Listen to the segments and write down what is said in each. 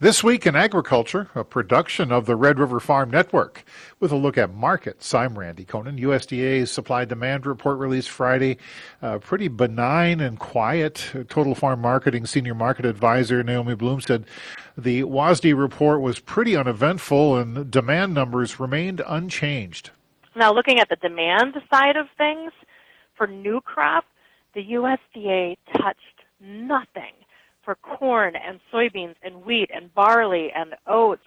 This week in agriculture, a production of the Red River Farm Network. With a look at markets, I'm Randy Koenen. USDA's supply demand report released Friday. Uh, pretty benign and quiet. Total Farm Marketing Senior Market Advisor Naomi Blohm said the WASDE report was pretty uneventful and demand numbers remained unchanged. Now, looking at the demand side of things, for new crop, the USDA touched nothing for corn and soybeans and wheat and barley and oats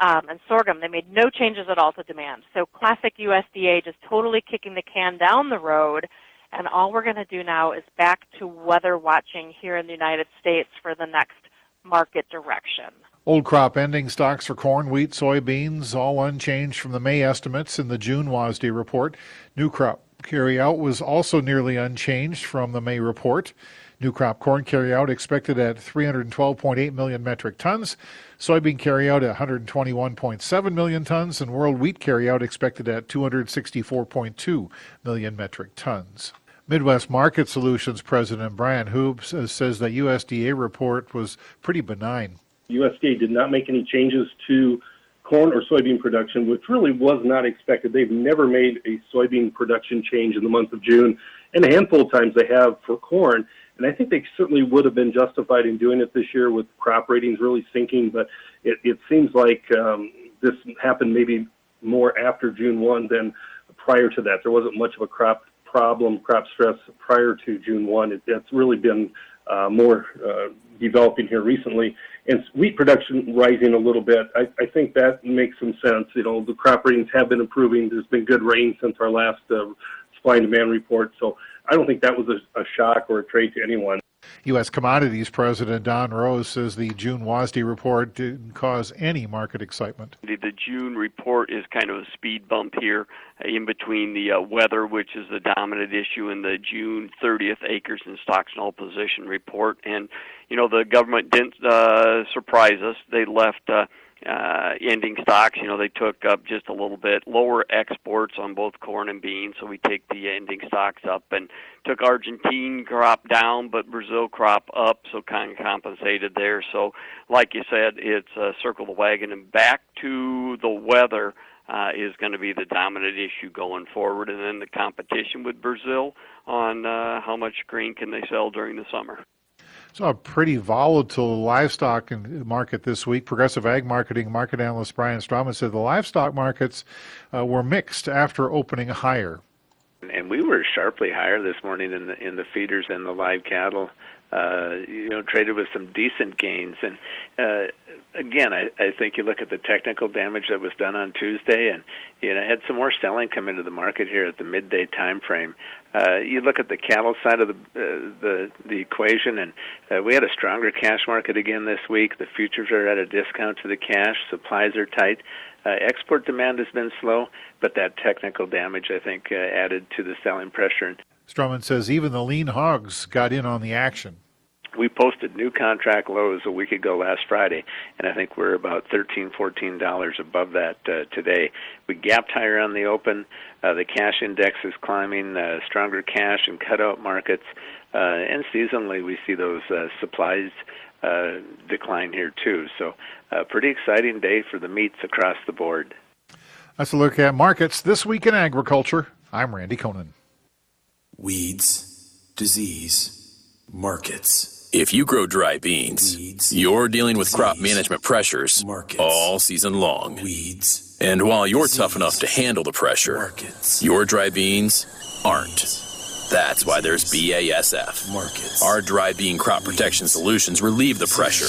um, and sorghum. They made no changes at all to demand. So classic USDA just totally kicking the can down the road. And all we're going to do now is back to weather watching here in the United States for the next market direction. Old crop ending stocks for corn, wheat, soybeans, all unchanged from the May estimates in the June WASDE report. New crop carryout was also nearly unchanged from the May report. New crop corn carryout expected at 312.8 million metric tons, soybean carryout at 121.7 million tons, and world wheat carryout expected at 264.2 million metric tons. Midwest Market Solutions President Brian Hoops uh, says that USDA report was pretty benign. USDA did not make any changes to corn or soybean production, which really was not expected. They've never made a soybean production change in the month of June, and a handful of times they have for corn. And I think they certainly would have been justified in doing it this year with crop ratings really sinking. But it, it seems like um, this happened maybe more after June 1 than prior to that. There wasn't much of a crop problem, crop stress prior to June 1. It, it's really been uh, more uh, developing here recently. And wheat production rising a little bit. I, I think that makes some sense. You know, the crop ratings have been improving. There's been good rain since our last uh, supply and demand report. So I don't think that was a, a shock or a trade to anyone. U.S. Commodities President Don Roose says the June WASDE report didn't cause any market excitement. The, the June report is kind of a speed bump here uh, in between the uh, weather, which is the dominant issue, and the June 30th acres and stocks and all position report. And, you know, the government didn't uh, surprise us. They left. Uh, uh, ending stocks, you know, they took up just a little bit. Lower exports on both corn and beans, so we take the ending stocks up and took Argentine crop down, but Brazil crop up, so kind of compensated there. So, like you said, it's uh, circle the wagon and back to the weather. Uh, is going to be the dominant issue going forward, and then the competition with Brazil on uh, how much grain can they sell during the summer. Saw a pretty volatile livestock market this week. Progressive Ag Marketing market analyst Brian Strawman said the livestock markets uh, were mixed after opening higher. And we were sharply higher this morning in the in the feeders and the live cattle. Uh, you know, traded with some decent gains. And uh, again, I, I think you look at the technical damage that was done on Tuesday, and you know, had some more selling come into the market here at the midday time frame. Uh, you look at the cattle side of the uh, the the equation, and uh, we had a stronger cash market again this week. The futures are at a discount to the cash. Supplies are tight. Uh, export demand has been slow, but that technical damage, I think, uh, added to the selling pressure. Stroman says even the lean hogs got in on the action. We posted new contract lows a week ago last Friday, and I think we're about thirteen, fourteen dollars above that uh, today. We gapped higher on the open. Uh, the cash index is climbing. Uh, stronger cash and cutout markets, uh, and seasonally we see those uh, supplies uh, decline here too. So, a pretty exciting day for the meats across the board. Let's look at markets this week in agriculture. I'm Randy Koenen. weeds, disease, markets. If you grow dry beans, weeds, you're dealing with disease, crop management pressures markets, all season long. Weeds. And while you're tough enough to handle the pressure, your dry beans aren't. That's why there's BASF. Our dry bean crop protection solutions relieve the pressure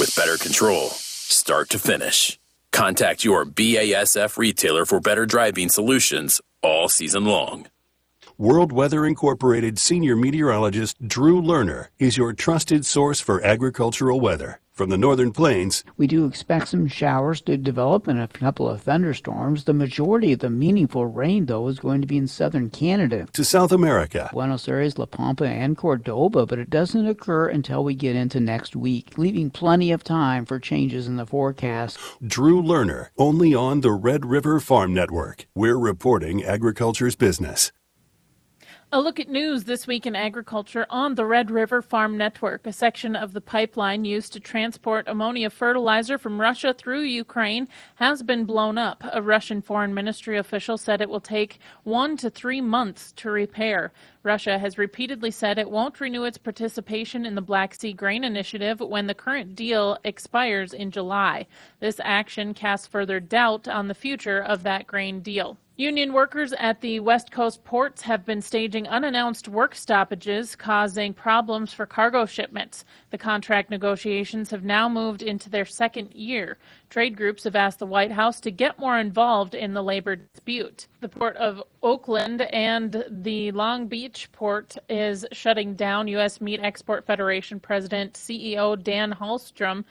with better control, start to finish. Contact your BASF retailer for better dry bean solutions all season long. World Weather Incorporated senior meteorologist Drew Lerner is your trusted source for agricultural weather. From the northern plains, we do expect some showers to develop and a couple of thunderstorms. The majority of the meaningful rain, though, is going to be in southern Canada. To South America, Buenos Aires, La Pampa, and Cordoba, but it doesn't occur until we get into next week, leaving plenty of time for changes in the forecast. Drew Lerner, only on the Red River Farm Network. We're reporting agriculture's business. A look at news this week in agriculture on the Red River Farm Network. A section of the pipeline used to transport ammonia fertilizer from Russia through Ukraine has been blown up. A Russian foreign ministry official said it will take one to three months to repair. Russia has repeatedly said it won't renew its participation in the Black Sea Grain Initiative when the current deal expires in July. This action casts further doubt on the future of that grain deal. Union workers at the West Coast ports have been staging unannounced work stoppages, causing problems for cargo shipments. The contract negotiations have now moved into their second year. Trade groups have asked the White House to get more involved in the labor dispute. The port of Oakland and the Long Beach port is shutting down. U.S. Meat Export Federation President CEO Dan Halstrom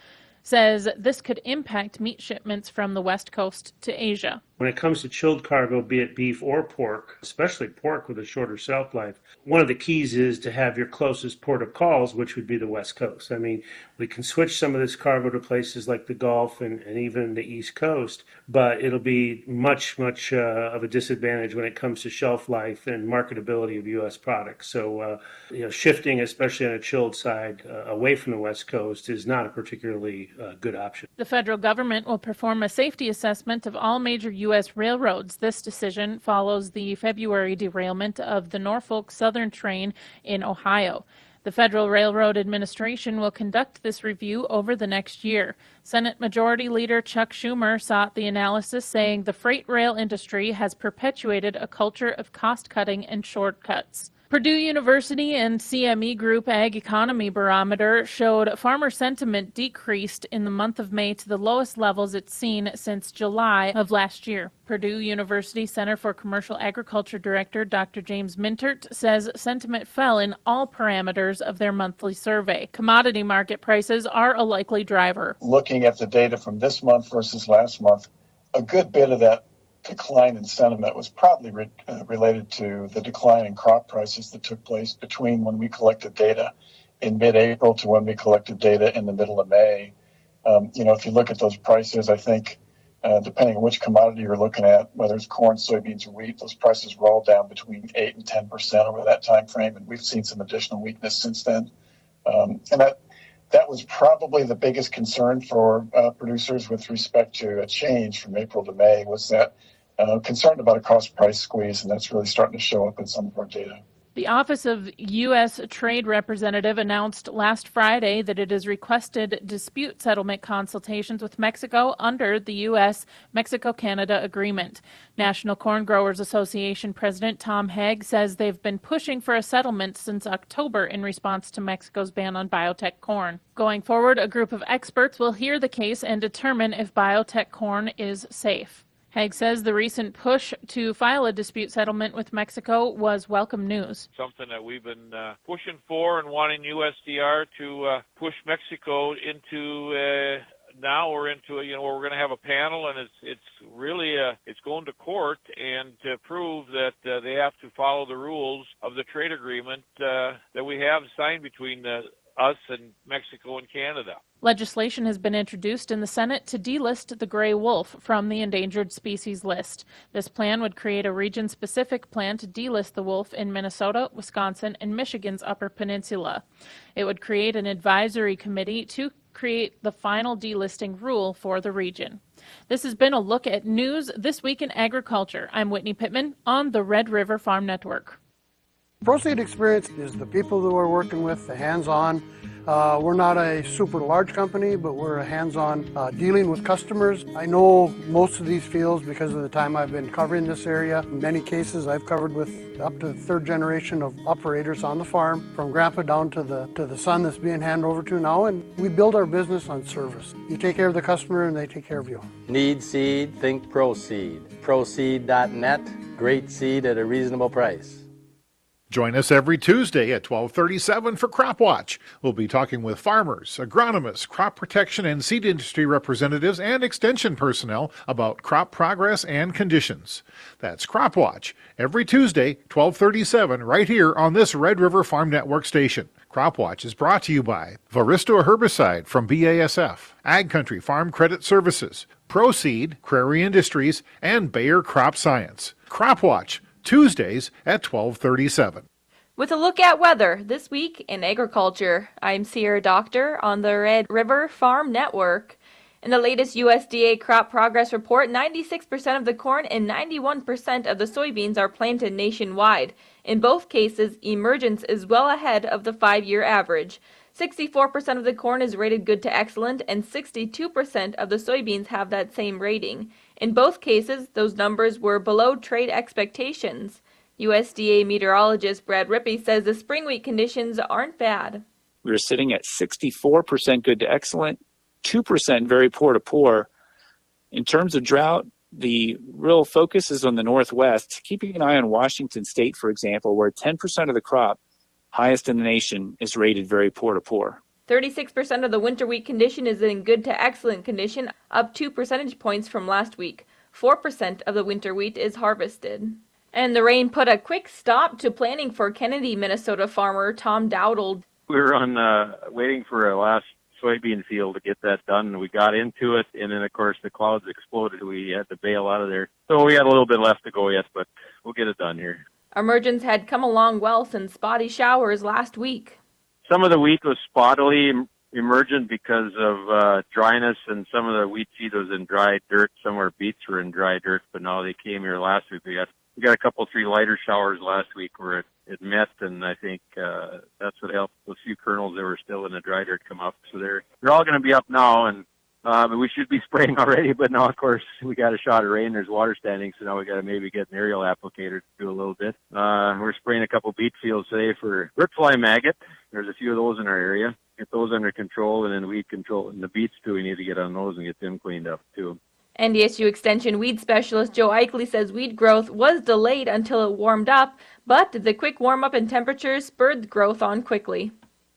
says this could impact meat shipments from the West Coast to Asia. When it comes to chilled cargo, be it beef or pork, especially pork with a shorter shelf life, one of the keys is to have your closest port of calls, which would be the West Coast. I mean, we can switch some of this cargo to places like the Gulf and, and even the East Coast, but it'll be much, much uh, of a disadvantage when it comes to shelf life and marketability of U.S. products. So, uh, you know, shifting, especially on a chilled side, uh, away from the West Coast is not a particularly uh, good option. The federal government will perform a safety assessment of all major U.S. railroads. This decision follows the February derailment of the Norfolk Southern train in Ohio. The Federal Railroad Administration will conduct this review over the next year. Senate Majority Leader Chuck Schumer sought the analysis, saying the freight rail industry has perpetuated a culture of cost cutting and shortcuts. Purdue University and CME Group Ag Economy Barometer showed farmer sentiment decreased in the month of May to the lowest levels it's seen since July of last year. Purdue University Center for Commercial Agriculture Director Dr. James Mintert says sentiment fell in all parameters of their monthly survey. Commodity market prices are a likely driver. Looking at the data from this month versus last month, a good bit of that decline in sentiment was probably re- uh, related to the decline in crop prices that took place between when we collected data in mid-April to when we collected data in the middle of May. Um, you know, if you look at those prices, I think uh, depending on which commodity you're looking at, whether it's corn, soybeans, or wheat, those prices rolled down between eight and ten percent over that time frame, and we've seen some additional weakness since then. Um, and that that was probably the biggest concern for uh, producers with respect to a change from April to May was that uh, concerned about a cost price squeeze, and that's really starting to show up in some of our data. The Office of U.S. Trade Representative announced last Friday that it has requested dispute settlement consultations with Mexico under the U.S. Mexico Canada Agreement. National Corn Growers Association President Tom Haag says they've been pushing for a settlement since October in response to Mexico's ban on biotech corn. Going forward, a group of experts will hear the case and determine if biotech corn is safe. Haag says the recent push to file a dispute settlement with Mexico was welcome news. Something that we've been uh, pushing for and wanting USTR to uh, push Mexico into. Uh, now we're into a, you know we're going to have a panel and it's it's really uh, it's going to court and to prove that uh, they have to follow the rules of the trade agreement uh, that we have signed between us and Mexico and Canada. Legislation has been introduced in the Senate to delist the gray wolf from the endangered species list. This plan would create a region specific plan to delist the wolf in Minnesota, Wisconsin, and Michigan's Upper Peninsula. It would create an advisory committee to create the final delisting rule for the region. This has been a look at news this week in agriculture. I'm Whitney Pittman on the Red River Farm Network. Proseed Experience is the people that we're working with, the hands on. Uh, we're not a super large company, but we're a hands on uh, dealing with customers. I know most of these fields because of the time I've been covering this area. In many cases, I've covered with up to the third generation of operators on the farm, from grandpa down to the, to the son that's being handed over to now. And we build our business on service. You take care of the customer, and they take care of you. Need seed? Think Proseed. Proseed.net. Great seed at a reasonable price. Join us every Tuesday at 1237 for Crop Watch. We'll be talking with farmers, agronomists, crop protection and seed industry representatives, and extension personnel about crop progress and conditions. That's Crop Watch every Tuesday, 1237, right here on this Red River Farm Network station. Crop Watch is brought to you by Varisto Herbicide from BASF, Ag Country Farm Credit Services, Proseed, Prairie Industries, and Bayer Crop Science. Crop Watch Tuesdays at 1237. With a look at weather this week in agriculture, I'm Sierra Doctor on the Red River Farm Network. In the latest USDA crop progress report, 96% of the corn and 91% of the soybeans are planted nationwide. In both cases, emergence is well ahead of the five year average. 64% of the corn is rated good to excellent, and 62% of the soybeans have that same rating. In both cases, those numbers were below trade expectations. USDA meteorologist Brad Rippey says the spring wheat conditions aren't bad. We are sitting at 64% good to excellent, 2% very poor to poor. In terms of drought, the real focus is on the Northwest, keeping an eye on Washington State, for example, where 10% of the crop, highest in the nation, is rated very poor to poor. 36% of the winter wheat condition is in good to excellent condition, up 2 percentage points from last week. 4% of the winter wheat is harvested. And the rain put a quick stop to planning for Kennedy, Minnesota farmer Tom Dowdle. We were on uh, waiting for a last soybean field to get that done. We got into it, and then of course the clouds exploded. We had to bail out of there, so we had a little bit left to go yet, but we'll get it done here. Emergence had come along well since spotty showers last week. Some of the wheat was spottily emergent because of uh, dryness, and some of the wheat seed was in dry dirt. Some of our beets were in dry dirt, but now they came here last week. We got we got a couple three lighter showers last week where it, it met, and I think uh, that's what helped those few kernels that were still in the dry dirt come up. So they're they're all going to be up now, and but we should be spraying already. But now, of course, we got a shot of rain. There's water standing, so now we got to maybe get an aerial applicator to do a little bit. Uh, we're spraying a couple beet fields today for root fly maggot. There's a few of those in our area. Get those under control, and then weed control. And the beets too, we need to get on those and get them cleaned up too. NDSU Extension weed specialist Joe Ikley says weed growth was delayed until it warmed up, but the quick warm up in temperatures spurred growth on quickly.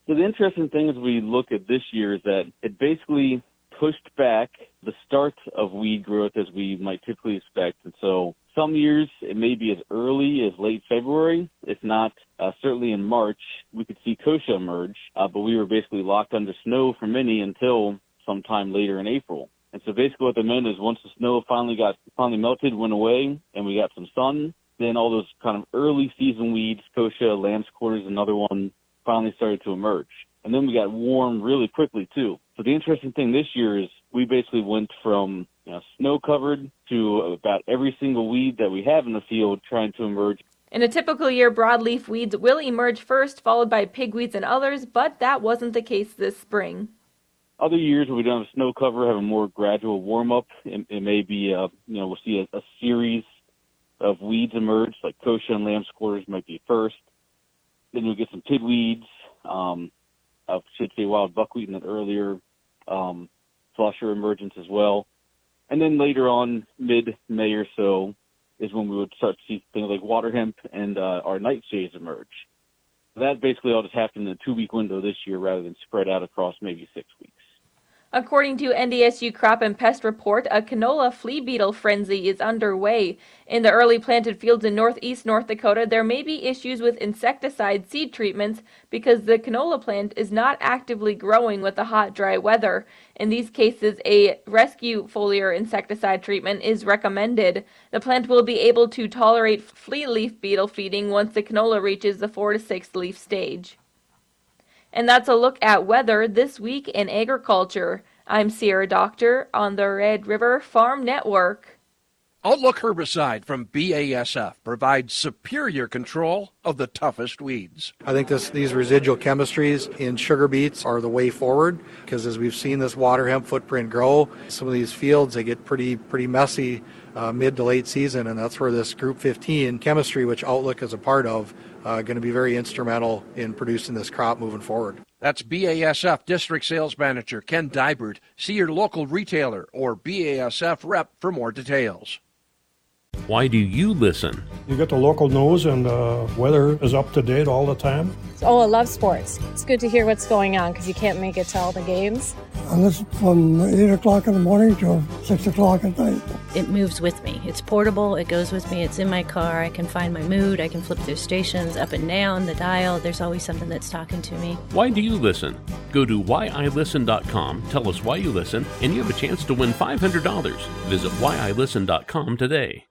So the interesting thing as we look at this year is that it basically pushed back the start of weed growth as we might typically expect. And so some years it may be as early as late February. If not, uh, certainly in March, we could see kochia emerge. Uh, but we were basically locked under snow for many until sometime later in April. And so basically what that meant is once the snow finally got finally melted, went away, and we got some sun, then all those kind of early season weeds, kochia, lamb's quarters, another one, finally started to emerge. And then we got warm really quickly too. So the interesting thing this year is we basically went from you know, snow covered to about every single weed that we have in the field trying to emerge. In a typical year, broadleaf weeds will emerge first, followed by pigweeds and others, but that wasn't the case this spring. Other years where we don't have snow cover have a more gradual warm up. It, it may be, uh, you know, we'll see a, a series of weeds emerge, like kochia and lamb's quarters might be first. Then you'll get some pigweeds, um, I should say wild buckwheat in an earlier um, flusher emergence as well. And then later on, mid-May or so, is when we would start to see things like water hemp and uh, our nightshades emerge. That basically all just happened in a two-week window this year rather than spread out across maybe six weeks. According to NDSU Crop and Pest Report, a canola flea beetle frenzy is underway. In the early planted fields in northeast North Dakota, there may be issues with insecticide seed treatments because the canola plant is not actively growing with the hot, dry weather. In these cases, a rescue foliar insecticide treatment is recommended. The plant will be able to tolerate flea leaf beetle feeding once the canola reaches the 4 to 6 leaf stage. And that's a look at weather this week in agriculture. I'm Sierra Doctor on the Red River Farm Network. Outlook herbicide from BASF provides superior control of the toughest weeds. I think this, these residual chemistries in sugar beets are the way forward because as we've seen this water hemp footprint grow, some of these fields they get pretty pretty messy uh, mid to late season, and that's where this Group 15 chemistry, which Outlook is a part of, uh, going to be very instrumental in producing this crop moving forward. That's BASF District Sales Manager Ken Dybert. See your local retailer or BASF rep for more details. Why do you listen? You get the local news and the weather is up to date all the time. Oh, I love sports. It's good to hear what's going on because you can't make it to all the games. I listen from 8 o'clock in the morning to 6 o'clock at night. It moves with me. It's portable, it goes with me, it's in my car. I can find my mood, I can flip through stations up and down, the dial. There's always something that's talking to me. Why do you listen? Go to whyilisten.com, tell us why you listen, and you have a chance to win $500. Visit whyilisten.com today.